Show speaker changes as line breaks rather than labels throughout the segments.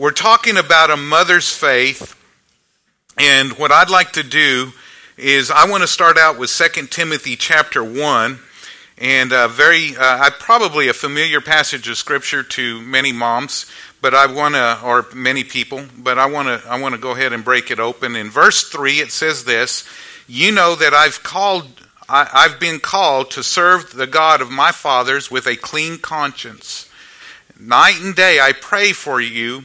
We're talking about a mother's faith, and what I'd like to do is I want to start out with 2 Timothy chapter 1, and a very, uh, probably a familiar passage of scripture to many moms, but I want to, or many people, but I want to, I want to go ahead and break it open. In verse 3, it says this You know that I've called, I, I've been called to serve the God of my fathers with a clean conscience. Night and day I pray for you,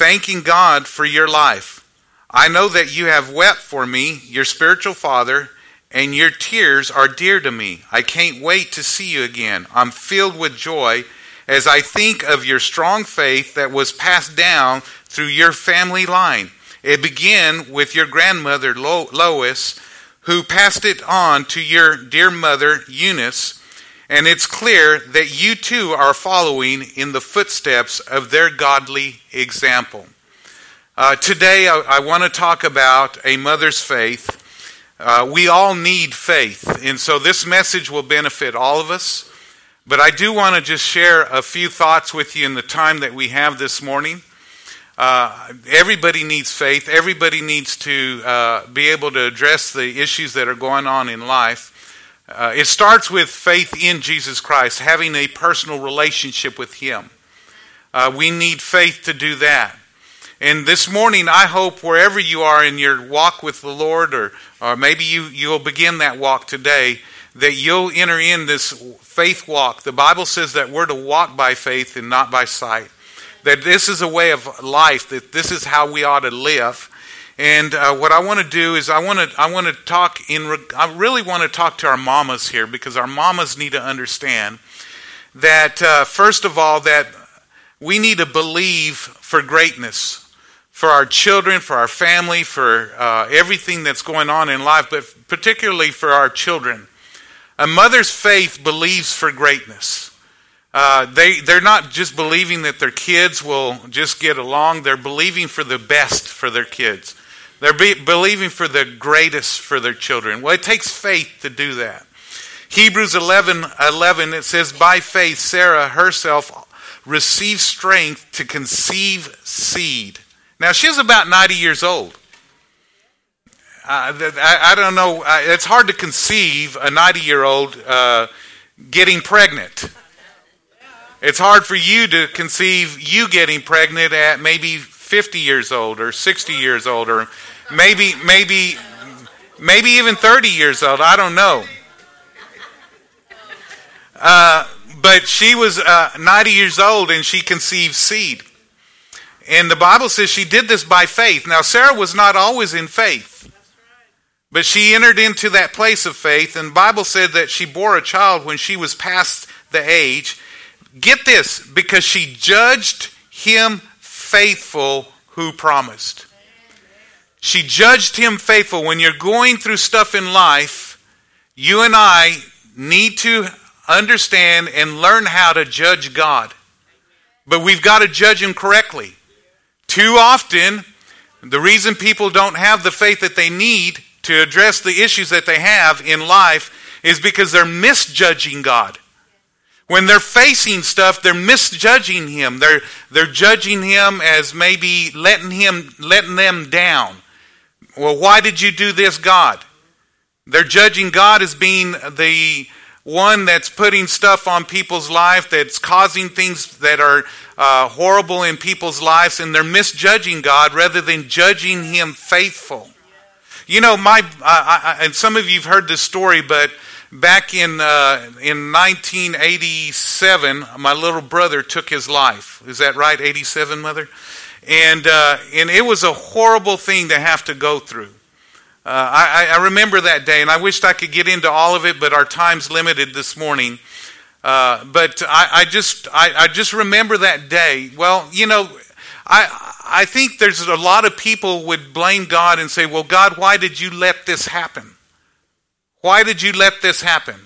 thanking God for your life. I know that you have wept for me, your spiritual father, and your tears are dear to me. I can't wait to see you again. I'm filled with joy as I think of your strong faith that was passed down through your family line. It began with your grandmother Lois, who passed it on to your dear mother Eunice and it's clear that you too are following in the footsteps of their godly example. Uh, today, I, I want to talk about a mother's faith. Uh, we all need faith, and so this message will benefit all of us. But I do want to just share a few thoughts with you in the time that we have this morning. Uh, everybody needs faith. Everybody needs to uh, be able to address the issues that are going on in life. Uh, it starts with faith in Jesus Christ, having a personal relationship with Him. Uh, we need faith to do that. And this morning, I hope wherever you are in your walk with the Lord, or, or maybe you, you'll begin that walk today, that you'll enter in this faith walk. The Bible says that we're to walk by faith and not by sight. That this is a way of life, that this is how we ought to live. And uh, what I want to do is I want to I want to talk in I really want to talk to our mamas here because our mamas need to understand that uh, first of all that we need to believe for greatness for our children, for our family, for uh, everything that's going on in life, but particularly for our children. A mother's faith believes for greatness. Uh, they, they're not just believing that their kids will just get along, they're believing for the best for their kids. They're be- believing for the greatest for their children. Well, it takes faith to do that. Hebrews 11 11, it says, By faith, Sarah herself received strength to conceive seed. Now, she was about 90 years old. Uh, I, I, don't know. Uh, it's hard to conceive a 90 year old uh, getting pregnant. It's hard for you to conceive you getting pregnant at maybe 50 years old or 60 years old or maybe maybe maybe even 30 years old. I don't know. Uh, but she was uh, 90 years old and she conceived seed. And the bible says she did this by faith. Now sarah was not always in faith but she entered into that place of faith. And the bible said that she bore a child when she was past the age. Get this because she judged him faithful who promised she judged him faithful. When you're going through stuff in life, you and I need to understand and learn how to judge God. But we've got to judge him correctly. Too often, the reason people don't have the faith that they need to address the issues that they have in life is because they're misjudging God. When they're facing stuff, they're misjudging him. They're, they're judging him as maybe letting him letting them down. Well, why did you do this, God? They're judging God as being the one that's putting stuff on people's life, that's causing things that are uh, horrible in people's lives, and they're misjudging God rather than judging Him faithful. You know, my I, I, and some of you've heard this story, but back in uh, in 1987, my little brother took his life. Is that right? 87, mother and uh, and it was a horrible thing to have to go through. Uh, I, I, remember that day, and I wished I could get into all of it, but our time's limited this morning. Uh, but I, I just I, I, just remember that day. Well, you know, I I think there's a lot of people would blame God and say, "Well, God, why did you let this happen? Why did you let this happen?"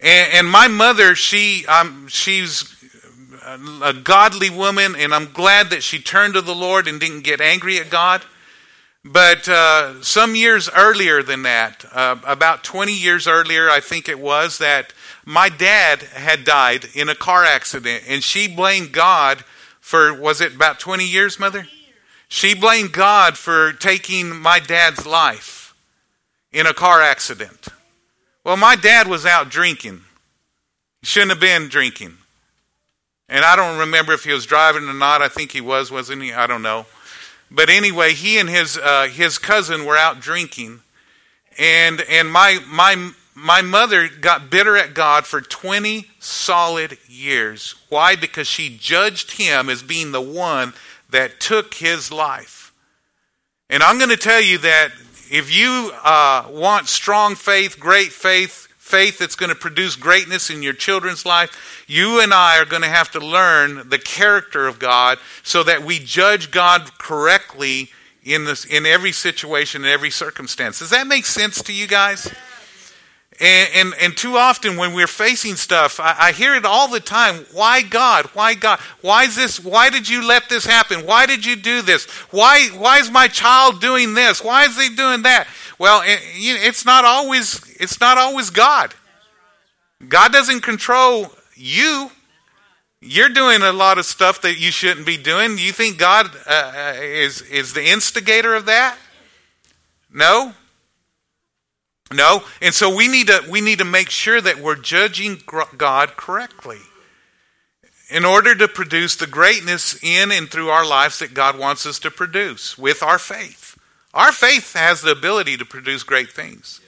And, and my mother, she um, she's a godly woman, and I'm glad that she turned to the Lord and didn't get angry at God. But uh, some years earlier than that, uh, about 20 years earlier, I think it was, that my dad had died in a car accident, and she blamed God for, was it about 20 years, Mother? She blamed God for taking my dad's life in a car accident. Well, my dad was out drinking. He shouldn't have been drinking. And I don't remember if he was driving or not. I think he was, wasn't he? I don't know. But anyway, he and his uh, his cousin were out drinking, and and my my my mother got bitter at God for 20 solid years. Why? Because she judged him as being the one that took his life. And I'm going to tell you that if you uh, want strong faith, great faith, faith that's going to produce greatness in your children's life, you and I are going to have to learn the character of God so that we judge God correctly in this in every situation, in every circumstance. Does that make sense to you guys? And, and, and, too often when we're facing stuff, I, I, hear it all the time. Why God? Why God? Why is this? Why did you let this happen? Why did you do this? Why, why is my child doing this? Why is he doing that? Well, it, it's not always, it's not always God. God doesn't control you. You're doing a lot of stuff that you shouldn't be doing. You think God uh, uh is, is the instigator of that? No. No, and so we need to we need to make sure that we're judging God correctly in order to produce the greatness in and through our lives that God wants us to produce with our faith. Our faith has the ability to produce great things.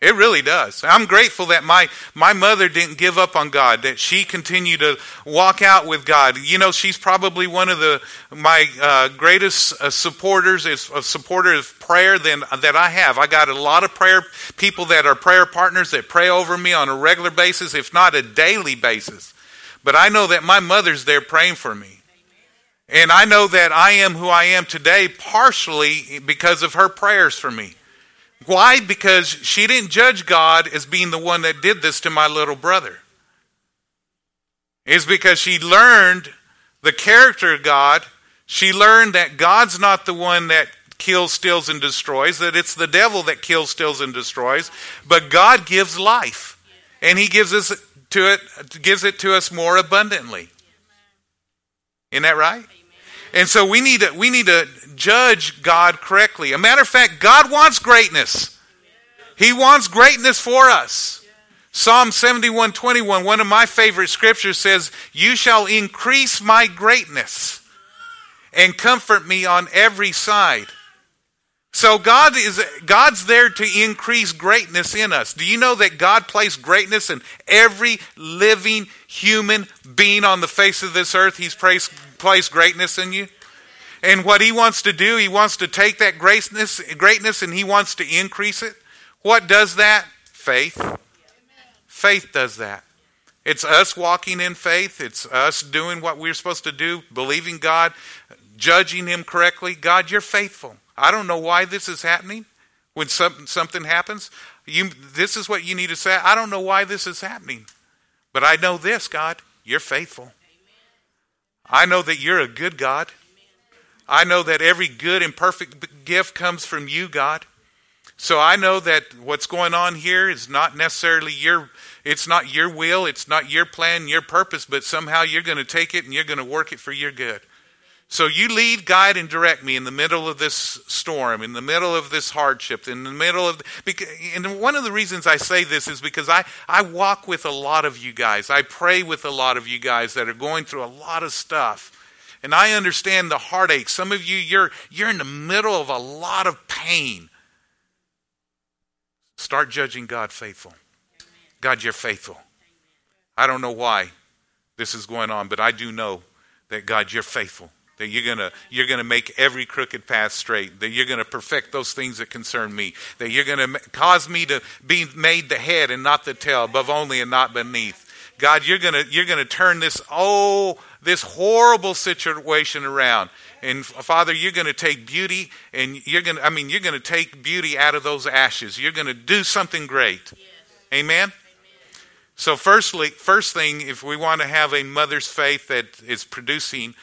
It really does. I'm grateful that my, my mother didn't give up on God, that she continued to walk out with God. You know, she's probably one of the my uh, greatest uh, supporters, is a supporter of prayer than, that I have. I got a lot of prayer people that are prayer partners that pray over me on a regular basis, if not a daily basis. But I know that my mother's there praying for me. And I know that I am who I am today partially because of her prayers for me. Why? Because she didn't judge God as being the one that did this to my little brother. It's because she learned the character of God. She learned that God's not the one that kills, steals, and destroys, that it's the devil that kills, steals, and destroys, but God gives life. And He gives us to it gives it to us more abundantly. Isn't that right? And so we need to we need to judge God correctly. A matter of fact, God wants greatness. He wants greatness for us. Psalm 71 21, one of my favorite scriptures says, You shall increase my greatness and comfort me on every side. So God is God's there to increase greatness in us. Do you know that God placed greatness in every living human being on the face of this earth? He's placed, placed greatness in you. And what he wants to do, he wants to take that greatness, greatness and he wants to increase it. What does that? Faith. Faith does that. It's us walking in faith. It's us doing what we're supposed to do, believing God, judging Him correctly. God, you're faithful. I don't know why this is happening. When something, something happens, you, this is what you need to say. I don't know why this is happening. But I know this, God, you're faithful. I know that you're a good God. I know that every good and perfect gift comes from you, God. So I know that what's going on here is not necessarily your it's not your will, it's not your plan, your purpose, but somehow you're going to take it and you're going to work it for your good. So you lead, guide, and direct me in the middle of this storm, in the middle of this hardship, in the middle of. And one of the reasons I say this is because I, I walk with a lot of you guys. I pray with a lot of you guys that are going through a lot of stuff. And I understand the heartache. Some of you, you're, you're in the middle of a lot of pain. Start judging God faithful. God, you're faithful. I don't know why this is going on, but I do know that God, you're faithful. That you're gonna you're gonna make every crooked path straight. That you're gonna perfect those things that concern me. That you're gonna cause me to be made the head and not the tail, above only and not beneath. God, you're gonna you're gonna turn this oh this horrible situation around. And Father, you're going to take beauty and you're going to, I mean, you're going to take beauty out of those ashes. You're going to do something great. Yes. Amen? So firstly, first thing, if we want to have a mother's faith that is producing,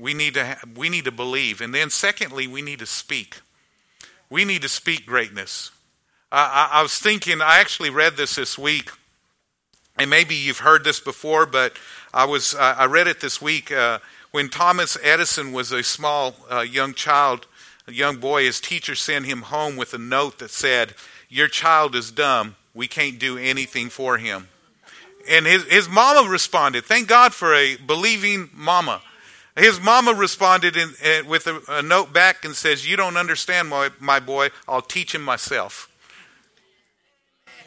we need to, we need to believe. And then secondly, we need to speak. We need to speak greatness. I, I was thinking, I actually read this this week, and maybe you've heard this before, but I was I read it this week uh, when Thomas Edison was a small uh, young child, a young boy, his teacher sent him home with a note that said, Your child is dumb. We can't do anything for him. And his, his mama responded, Thank God for a believing mama. His mama responded in, uh, with a, a, note back and says, You don't understand, my, my boy. I'll teach him myself.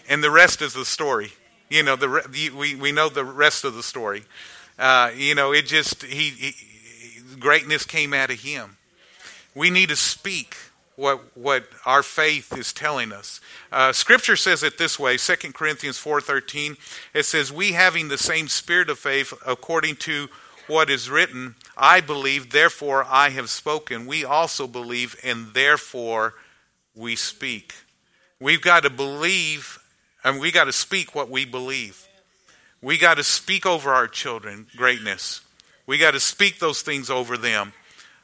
And the rest is the story. You know, the, we, we know the rest of the story. Uh, you know, it just, he, he, greatness came out of him. We need to speak what what our faith is telling us. Uh, scripture says it this way: 2 Corinthians four thirteen. It says, "We having the same spirit of faith, according to what is written, I believe, therefore I have spoken. We also believe, and therefore we speak." We've got to believe, and we got to speak what we believe. We got to speak over our children greatness. We got to speak those things over them.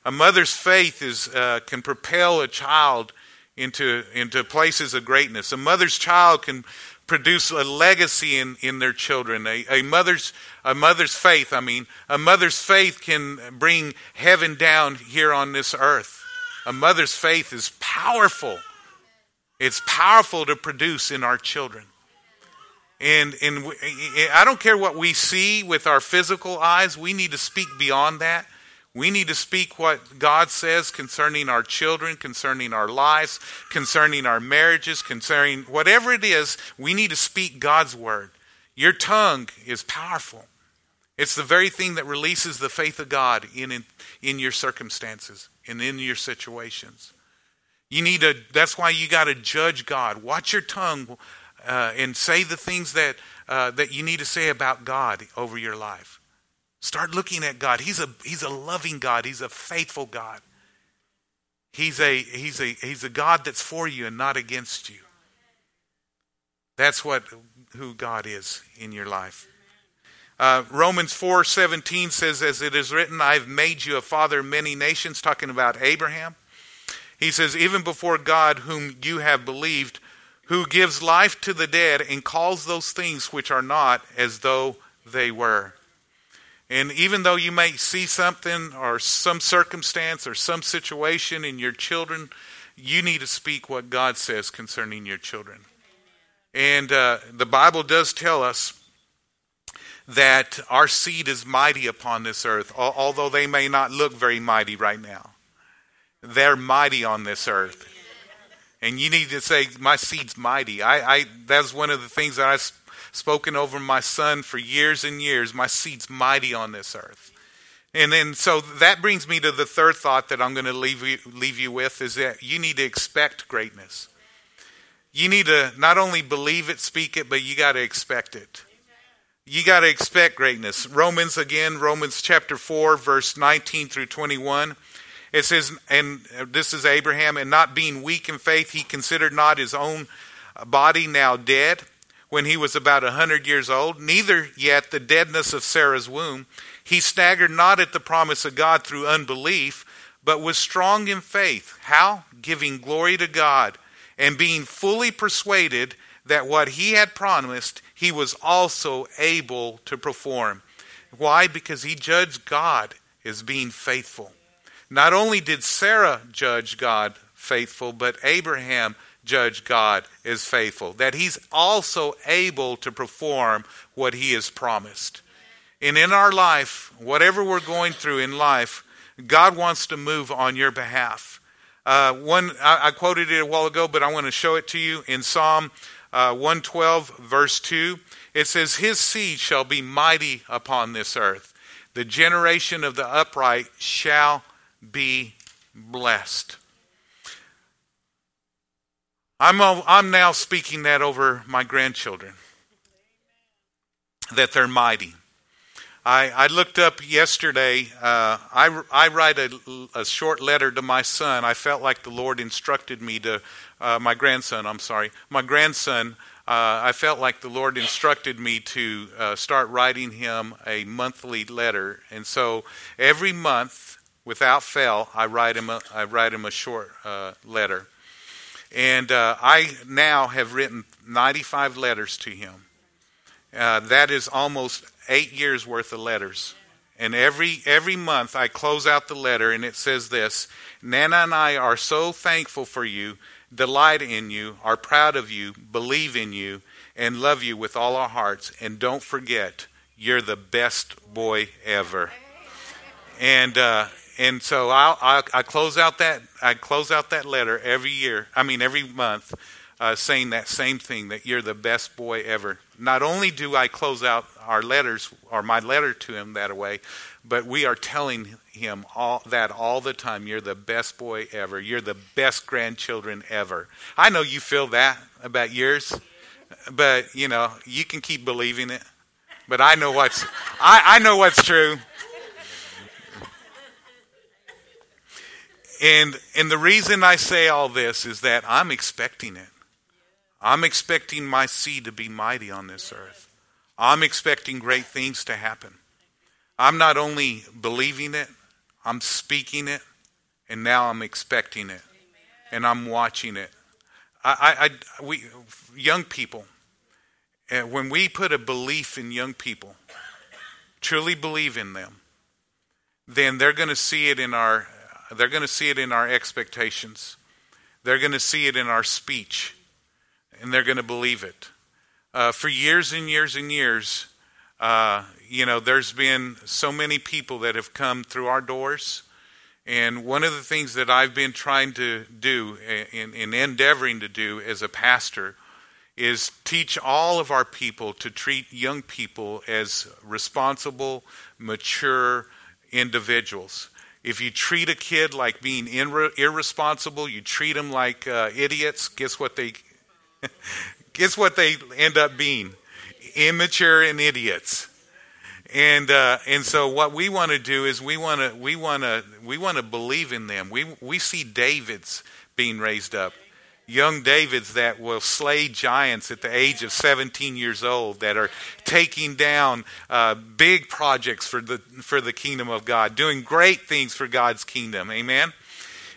A mother's faith is, uh, can propel a child into, into places of greatness. A mother's child can produce a legacy in, in their children. A, a, mother's, a mother's faith, I mean, a mother's faith can bring heaven down here on this earth. A mother's faith is powerful. It's powerful to produce in our children. And, and I don't care what we see with our physical eyes, we need to speak beyond that. We need to speak what God says concerning our children, concerning our lives, concerning our marriages, concerning whatever it is, we need to speak God's word. Your tongue is powerful. It's the very thing that releases the faith of God in, in, in your circumstances and in your situations. You need to, that's why you got to judge God. Watch your tongue uh, and say the things that, uh, that you need to say about God over your life. Start looking at God. He's a, he's a loving God, He's a faithful God. He's a, he's, a, he's a God that's for you and not against you. That's what who God is in your life. Uh, Romans 4:17 says, As it is written, I've made you a father of many nations, talking about Abraham. He says, Even before God, whom you have believed, who gives life to the dead and calls those things which are not as though they were. And even though you may see something or some circumstance or some situation in your children, you need to speak what God says concerning your children. And uh, the Bible does tell us that our seed is mighty upon this earth, although they may not look very mighty right now. They're mighty on this earth. And you need to say, My seed's mighty. I, I that's one of the things that I've spoken over my son for years and years. My seed's mighty on this earth. And then, so that brings me to the third thought that I'm going to leave you, leave you with is that you need to expect greatness. You need to not only believe it, speak it, but you got to expect it. You got to expect greatness. Romans, again, Romans chapter 4, verse 19 through 21. It says, and this is Abraham, and not being weak in faith, he considered not his own body now dead when he was about a hundred years old, neither yet the deadness of Sarah's womb. He staggered not at the promise of God through unbelief, but was strong in faith. How? Giving glory to God, and being fully persuaded that what he had promised, he was also able to perform. Why? Because he judged God as being faithful. Not only did Sarah judge God faithful, but Abraham judged God is faithful, that he's also able to perform what he has promised. And in our life, whatever we're going through in life, God wants to move on your behalf. Uh, one, I, I, quoted it a while ago, but I want to show it to you in Psalm uh, 112, verse 2. It says, His seed shall be mighty upon this earth. The generation of the upright shall be blessed. I'm, I'm now speaking that over my grandchildren, that they're mighty. I, I looked up yesterday, uh, I, I write a, a, short letter to my son. I felt like the Lord instructed me to, uh, my grandson, I'm sorry, my grandson, uh, I felt like the Lord instructed me to uh, start writing him a monthly letter. And so every month, without fail, I write him a, I write him a short uh, letter. And uh, I now have written 95 letters to him. Uh, that is almost eight years worth of letters. And every every month I close out the letter and it says this, Nana and I are so thankful for you, delight in you, are proud of you, believe in you, and love you with all our hearts. And don't forget, you're the best boy ever. And uh, and so I'll, i close out that I close out that letter every year. I mean every month, uh, saying that same thing that you're the best boy ever. Not only do I close out our letters or my letter to him that way, but we are telling him all that all the time. You're the best boy ever. You're the best grandchildren ever. I know you feel that about yours, but you know you can keep believing it. But I know what's I, I know what's true. And and the reason I say all this is that I'm expecting it. I'm expecting my seed to be mighty on this earth. I'm expecting great things to happen. I'm not only believing it, I'm speaking it, and now I'm expecting it, and I'm watching it. I, I, we, young people, eh, when we put a belief in young people, truly believe in them, then they're going to see it in our they're going to see it in our expectations. They're going to see it in our speech. And they're going to believe it. Uh, for years and years and years, uh, you know, there's been so many people that have come through our doors. And one of the things that I've been trying to do and endeavoring to do as a pastor is teach all of our people to treat young people as responsible, mature individuals. If you treat a kid like being irresponsible, you treat them like uh, idiots. Guess what they guess what they end up being? Immature and idiots. And uh, and so what we want to do is we want to we want to we want to believe in them. We we see David's being raised up young Davids that will slay giants at the age of 17 years old, that are taking down uh, big projects for the, for the kingdom of God, doing great things for God's kingdom. Amen?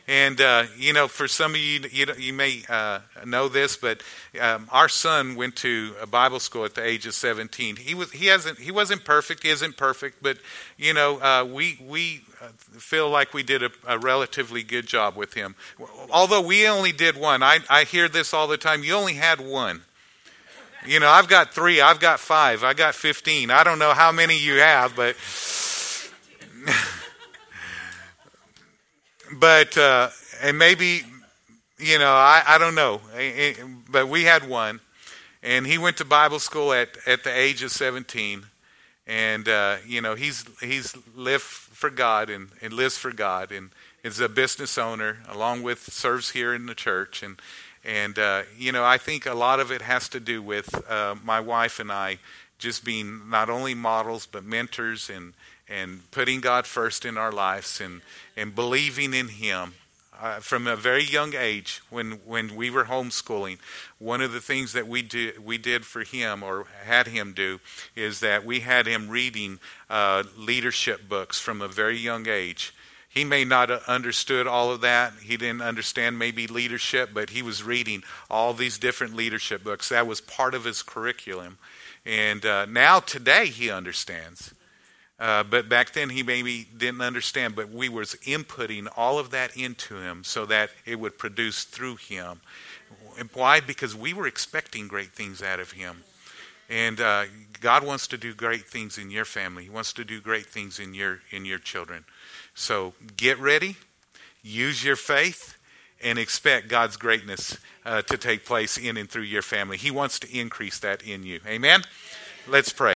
And uh, you know, for some of you, you, you may uh, know this, but um, our son went to a Bible school at the age of 17. He was he hasn't he wasn't perfect. He isn't perfect, but you know, uh, we we uh, feel like we did a, a, relatively good job with him. Although we only did one. I, I hear this all the time. You only had one. You know, I've got three, I've got five, I got 15. I don't know how many you have, but. but, uh, and maybe, you know, I, I don't know. But we had one. And he went to Bible school at, at the age of 17 and uh, you know he's he's lived for God and, and lives for God and is a business owner along with serves here in the church and and uh, you know I think a lot of it has to do with uh, my wife and I just being not only models but mentors and and putting God first in our lives and and believing in Him uh, from a very young age when when we were homeschooling one of the things that we did we did for him or had him do is that we had him reading uh, leadership books from a very young age. He may not have understood all of that. He didn't understand maybe leadership but he was reading all these different leadership books. That was part of his curriculum. And uh, now today he understands uh, but back then he maybe didn't understand, but we was inputting all of that into him so that it would produce through him. Why? Because we were expecting great things out of him. And uh, God wants to do great things in your family. He wants to do great things in your in your children. So get ready, use your faith, and expect God's greatness uh, to take place in and through your family. He wants to increase that in you. Amen. Let's pray.